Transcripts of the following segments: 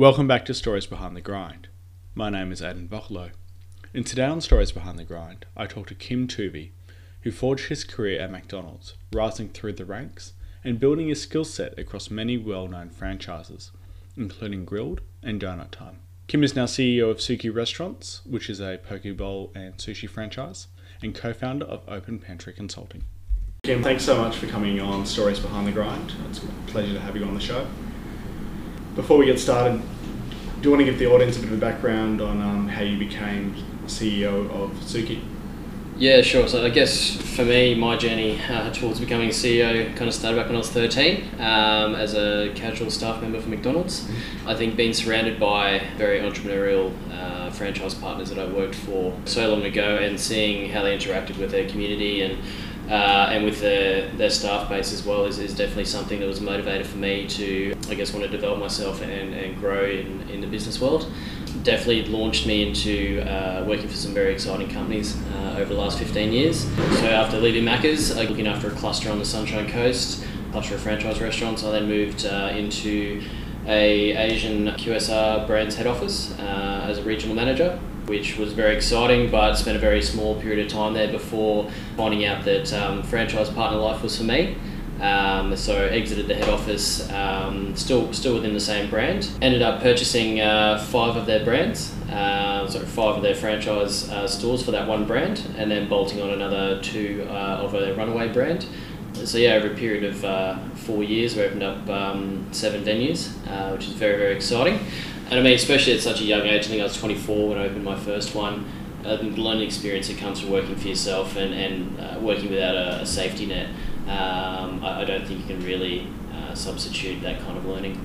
Welcome back to Stories Behind the Grind. My name is Aidan Vocalo. And today on Stories Behind the Grind, I talk to Kim Tuvey, who forged his career at McDonald's, rising through the ranks and building his skill set across many well known franchises, including Grill'd and Donut Time. Kim is now CEO of Suki Restaurants, which is a poke bowl and sushi franchise, and co founder of Open Pantry Consulting. Kim, thanks so much for coming on Stories Behind the Grind. It's a pleasure to have you on the show. Before we get started, do you want to give the audience a bit of a background on um, how you became CEO of Suki? Yeah, sure. So I guess for me, my journey uh, towards becoming CEO kind of started back when I was 13 um, as a casual staff member for McDonald's. Mm-hmm. I think being surrounded by very entrepreneurial uh, franchise partners that I worked for so long ago and seeing how they interacted with their community and uh, and with their, their staff base as well is, is definitely something that was a motivator for me to, I guess, want to develop myself and, and grow in, in the business world. Definitely launched me into uh, working for some very exciting companies uh, over the last 15 years. So after leaving Macca's, uh, looking after a cluster on the Sunshine Coast, cluster of franchise restaurants, I then moved uh, into a Asian QSR brands head office uh, as a regional manager which was very exciting, but spent a very small period of time there before finding out that um, franchise partner life was for me. Um, so exited the head office, um, still still within the same brand. Ended up purchasing uh, five of their brands, uh, sorry, five of their franchise uh, stores for that one brand, and then bolting on another two uh, of a runaway brand. So yeah, over a period of uh, four years, we opened up um, seven venues, uh, which is very very exciting. And I mean, especially at such a young age, I think I was 24 when I opened my first one. Uh, the learning experience that comes from working for yourself and, and uh, working without a, a safety net, um, I, I, don't think you can really uh, substitute that kind of learning.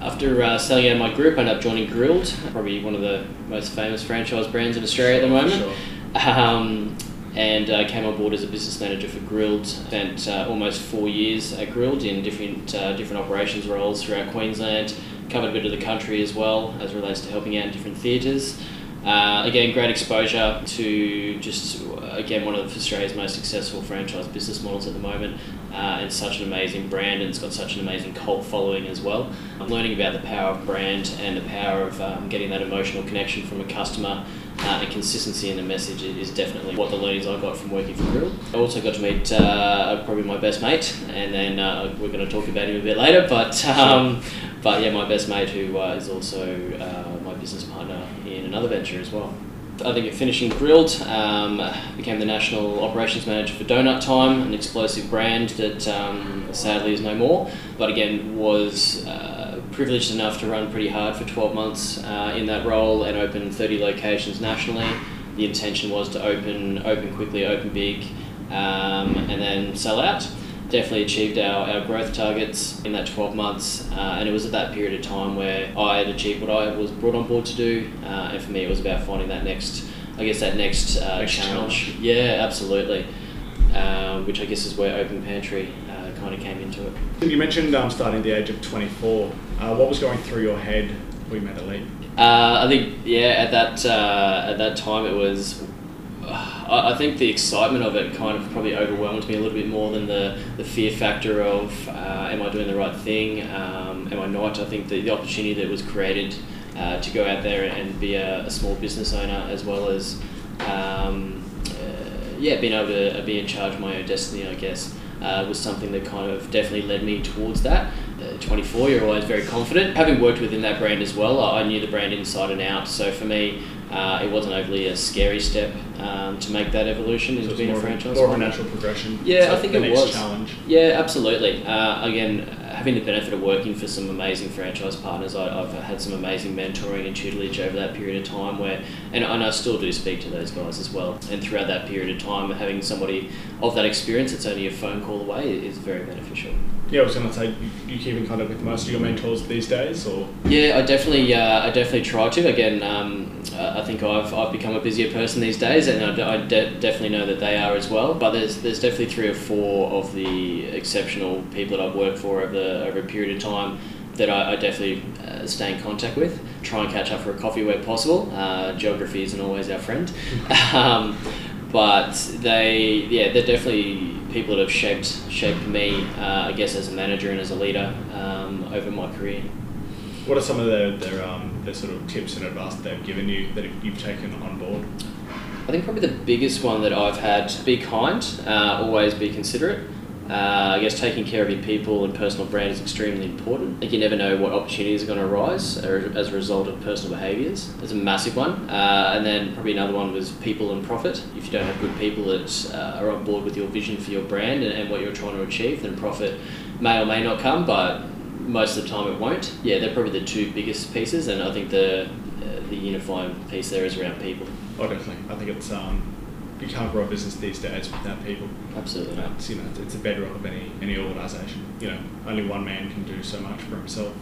After uh, selling out my group, I ended up joining Grill'd, probably one of the most famous franchise brands in Australia at the moment. Sure. Um, and uh, came on board as a business manager for Grill'd. Spent uh, almost four years at Grill'd in different uh, different operations roles throughout Queensland covered a bit of the country as well as relates to helping out in different theatres. Uh, again, great exposure to just again one of Australia's most successful franchise business models at the moment, uh, and such an amazing brand, and it's got such an amazing cult following as well. I'm learning about the power of brand and the power of um, getting that emotional connection from a customer. Uh, and consistency in the message is definitely what the learnings I got from working for Grill. I also got to meet uh, probably my best mate, and then uh, we're going to talk about him a bit later. But um, but yeah, my best mate who uh, is also uh, my business partner in another venture as well. I think at finishing Grill'd, um, became the national operations manager for Donut Time, an explosive brand that um, sadly is no more. But again, was uh, privileged enough to run pretty hard for 12 months uh, in that role and open 30 locations nationally. The intention was to open, open quickly, open big, um, and then sell out definitely achieved our, our growth targets in that 12 months uh, and it was at that period of time where I had achieved what I was brought on board to do uh, and for me it was about finding that next I guess that next, uh, next challenge. challenge. yeah absolutely uh, which I guess is where Open Pantry kind of came into it you mentioned um, starting at the age of 24 uh, what was going through your head when you met Elite I think yeah at that at that time it was I, think the excitement of it kind of probably overwhelmed me a little bit more than the, the fear factor of uh, am I doing the right thing, um, am I not? I think the, the opportunity that was created uh, to go out there and be a, a small business owner as well as um, uh, yeah being able to be in charge of my own destiny, I guess. Uh, was something that kind of definitely led me towards that. Uh, 24, you're always very confident. Having worked within that brand as well, I knew the brand inside and out. So for me, uh, it wasn't overly a scary step um, to make that evolution so into being a franchise. More of a natural progression. Yeah, I think it was. Challenge. Yeah, absolutely. Uh, again, having the benefit of working for some amazing franchise partners, I, have had some amazing mentoring and tutelage over that period of time. Where, and, and I still do speak to those guys as well. And throughout that period of time, having somebody of that experience that's only a phone call away is very beneficial. Yeah, I was going to say you, you keep in contact with most of your mentors these days, or yeah, I definitely uh, I definitely try to. Again, um, I think I've, I've become a busier person these days, and I, I de- definitely know that they are as well. But there's there's definitely three or four of the exceptional people that I've worked for over over a period of time that I, I definitely uh, stay in contact with. Try and catch up for a coffee where possible. Uh, geography isn't always our friend, um, but they yeah they're definitely people that have shaped shaped me, uh, I guess, as a manager and as a leader um, over my career. What are some of the, their, um, the sort of tips and advice that they've given you that you've taken on board? I think probably the biggest one that I've had be kind, uh, always be considerate. Uh, I guess taking care of your people and personal brand is extremely important. Like you never know what opportunities are going to arise as a result of personal behaviours. It's a massive one. Uh, and then probably another one was people and profit. If you don't have good people that uh, are on board with your vision for your brand and, and what you're trying to achieve, then profit may or may not come, but most of the time it won't. Yeah, they're probably the two biggest pieces, and I think the uh, the unifying piece there is around people. Oh, definitely. I think it's um, you can't grow a business these days without people. Absolutely. It's, you know, it's a bedrock of any any organisation. You know, only one man can do so much for himself.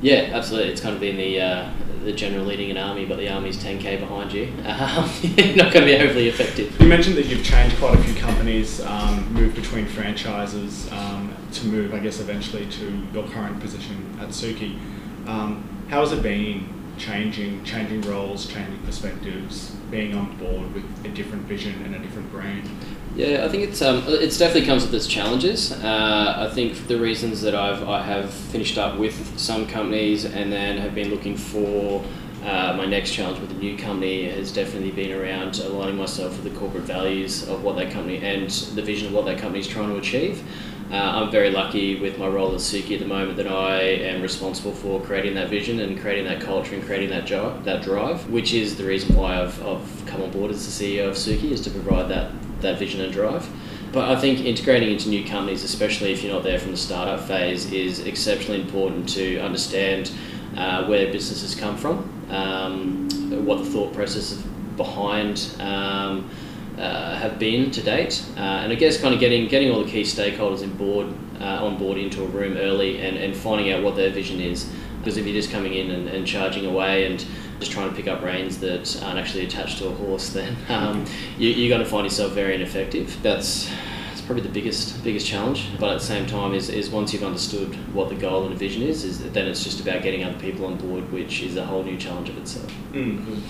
Yeah, absolutely. It's kind of been the uh, the general leading an army, but the army's 10k behind you. Um, not going to be overly effective. You mentioned that you've changed quite a few companies, um, moved between franchises um, to move, I guess, eventually to your current position at Suki. Um, how has it been changing, changing roles, changing perspectives, being on board with a different vision and a different brand? Yeah, I think it's um, it's definitely comes with its challenges. Uh, I think the reasons that I've I have finished up with some companies and then have been looking for uh, my next challenge with a new company has definitely been around aligning myself with the corporate values of what that company and the vision of what that company is trying to achieve. Uh, I'm very lucky with my role at Suki at the moment that I am responsible for creating that vision and creating that culture and creating that job, that drive, which is the reason why I've, I've come on board as the CEO of Suki is to provide that, that vision and drive. But I think integrating into new companies, especially if you're not there from the startup phase, is exceptionally important to understand uh, where businesses come from, um, what the thought process is behind. Um, uh, have been to date, uh, and I guess kind of getting getting all the key stakeholders in board uh, on board into a room early and, and finding out what their vision is. Because if you're just coming in and, and charging away and just trying to pick up reins that aren't actually attached to a horse, then um, you, you're going to find yourself very ineffective. That's that's probably the biggest biggest challenge. But at the same time, is, is once you've understood what the goal and the vision is, is then it's just about getting other people on board, which is a whole new challenge of itself. Mm.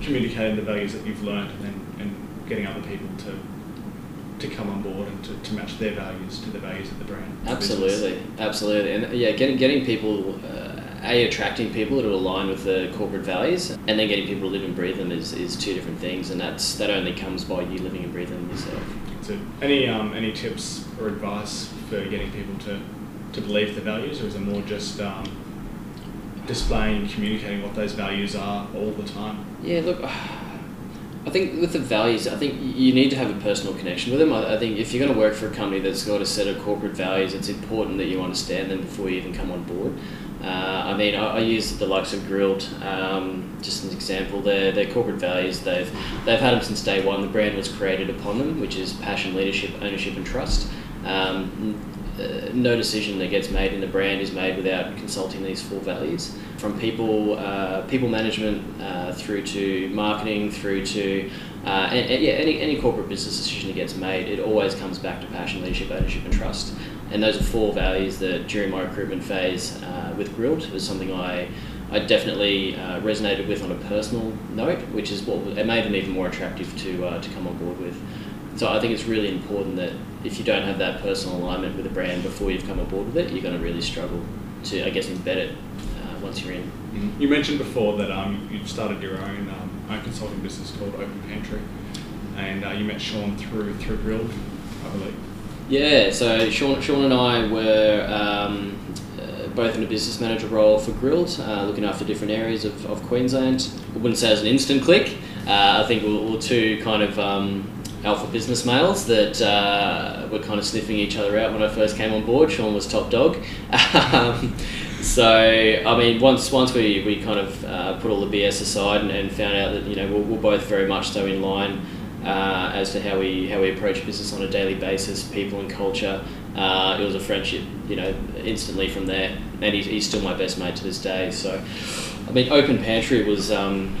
Communicating the values that you've learned and and getting other people to to come on board and to, to match their values to the values of the brand. Absolutely, absolutely, and yeah, getting getting people. Uh, a attracting people to align with the corporate values, and then getting people to live and breathe them is, is two different things, and that's that only comes by you living and breathing them yourself. So, any um, any tips or advice for getting people to, to believe the values, or is it more just um, displaying and communicating what those values are all the time? Yeah, look. I think with the values, I think you need to have a personal connection with them. I, I think if you're going to work for a company that's got a set of corporate values, it's important that you understand them before you even come on board. Uh, I mean, I, I, use the likes of Grill'd, um, just an example. Their, their corporate values, they've, they've had them since day one. The brand was created upon them, which is passion, leadership, ownership, and trust. Um, uh, no decision that gets made in the brand is made without consulting these four values. From people, uh, people management uh, through to marketing, through to uh, and, and, yeah, any, any corporate business decision that gets made, it always comes back to passion, leadership, ownership, and trust. And those are four values that during my recruitment phase uh, with Grill'd was something I I definitely uh, resonated with on a personal note, which is what made them even more attractive to to come on board with. So I think it's really important that if you don't have that personal alignment with a brand before you've come aboard with it, you're going to really struggle to, I guess, embed it uh, once you're in. Mm-hmm. You mentioned before that um, you've started your own, um, own consulting business called Open Pantry, and uh, you met Sean through through Grill'd, I believe. Yeah, so Sean, Sean and I were um, uh, both in a business manager role for Grill'd, uh, looking after different areas of, of Queensland. I wouldn't say as an instant click. Uh, I think we're, we're two kind of um, alpha business males that uh, were kind of sniffing each other out when I first came on board. Sean was top dog. um, so I mean, once once we, we kind of uh, put all the BS aside and, and found out that you know we're, we're both very much so in line uh, as to how we how we approach business on a daily basis, people and culture. Uh, it was a friendship, you know, instantly from there, and he's, he's still my best mate to this day. So, I mean, Open Pantry was um,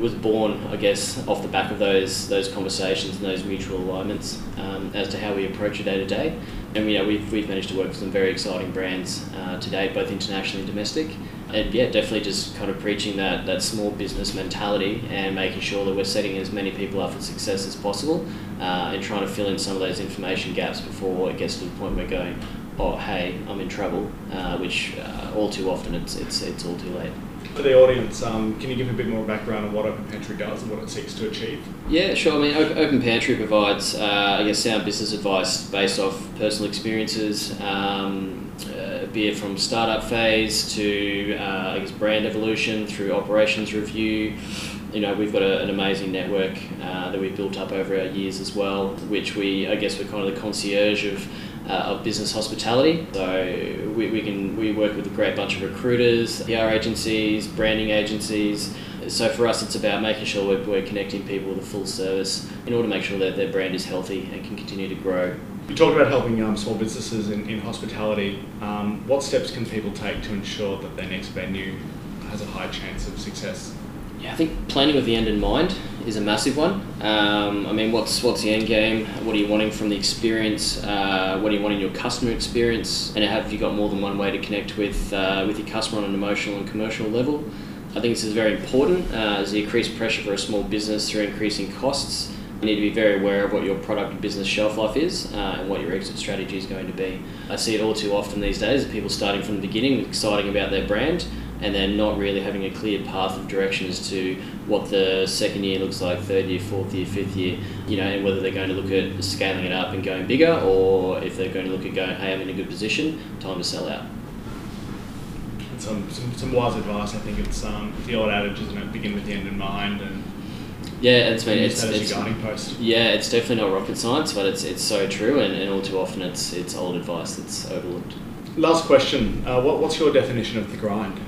was born, I guess, off the back of those those conversations and those mutual alignments um, as to how we approach a day to day. And you know, we've, we've managed to work with some very exciting brands uh, to date, both internationally and domestic. And yeah, definitely just kind of preaching that, that small business mentality and making sure that we're setting as many people up for success as possible uh, and trying to fill in some of those information gaps before it gets to the point we're going, oh hey, I'm in trouble, uh, which uh, all too often it's it's it's all too late. For the audience, um, can you give a bit more background on what Open Pantry does and what it seeks to achieve? Yeah, sure. I mean, Open Pantry provides, uh, I guess, sound business advice based off personal experiences, um, uh, be it from startup phase to, uh, I guess, brand evolution through operations review. You know, we've got a, an amazing network uh, that we've built up over our years as well, which we, I guess, we're kind of the concierge of uh, of business hospitality. So we, we can we work with a great bunch of recruiters, PR agencies, branding agencies. So for us, it's about making sure we're, we're connecting people with a full service in order to make sure that their brand is healthy and can continue to grow. You talked about helping um, small businesses in, in hospitality. Um, what steps can people take to ensure that their next venue has a high chance of success? Yeah, I think planning with the end in mind is a massive one. Um, I mean, what's what's the end game? What are you wanting from the experience? Uh, what are you wanting your customer experience? And have you got more than one way to connect with uh, with your customer on an emotional and commercial level? I think this is very important uh, as the increased pressure for a small business through increasing costs. You need to be very aware of what your product and business shelf life is uh, and what your exit strategy is going to be. I see it all too often these days people starting from the beginning, exciting about their brand, and then not really having a clear path of direction as to what the second year looks like, third year, fourth year, fifth year, you know, and whether they're going to look at scaling it up and going bigger or if they're going to look at going, hey, I'm in a good position, time to sell out. Some, some, some wise advice. I think it's um, the old adage, isn't it? Begin with the end in mind, and yeah, it's been it's, it's guiding post. yeah, it's definitely not rocket science, but it's it's so true, and, and all too often it's it's old advice that's overlooked. Last question. Uh, what, what's your definition of the grind?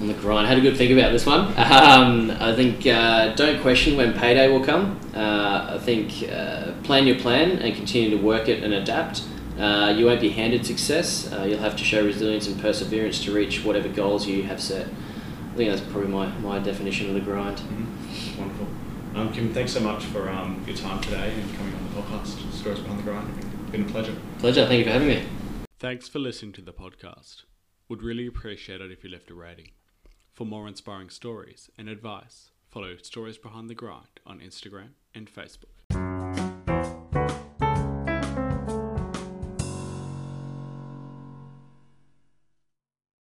On the grind. Had a good think about this one. Um, I think uh, don't question when payday will come. Uh, I think uh, plan your plan and continue to work it and adapt. Uh, you won't be handed success. Uh, you'll have to show resilience and perseverance to reach whatever goals you have set. I think that's probably my, my definition of the grind. Mm-hmm. Wonderful. Um, Kim, thanks so much for um, your time today and coming on the podcast. Stories Behind the Grind. It's been a pleasure. Pleasure. Thank you for having me. Thanks for listening to the podcast. Would really appreciate it if you left a rating. For more inspiring stories and advice, follow Stories Behind the Grind on Instagram and Facebook.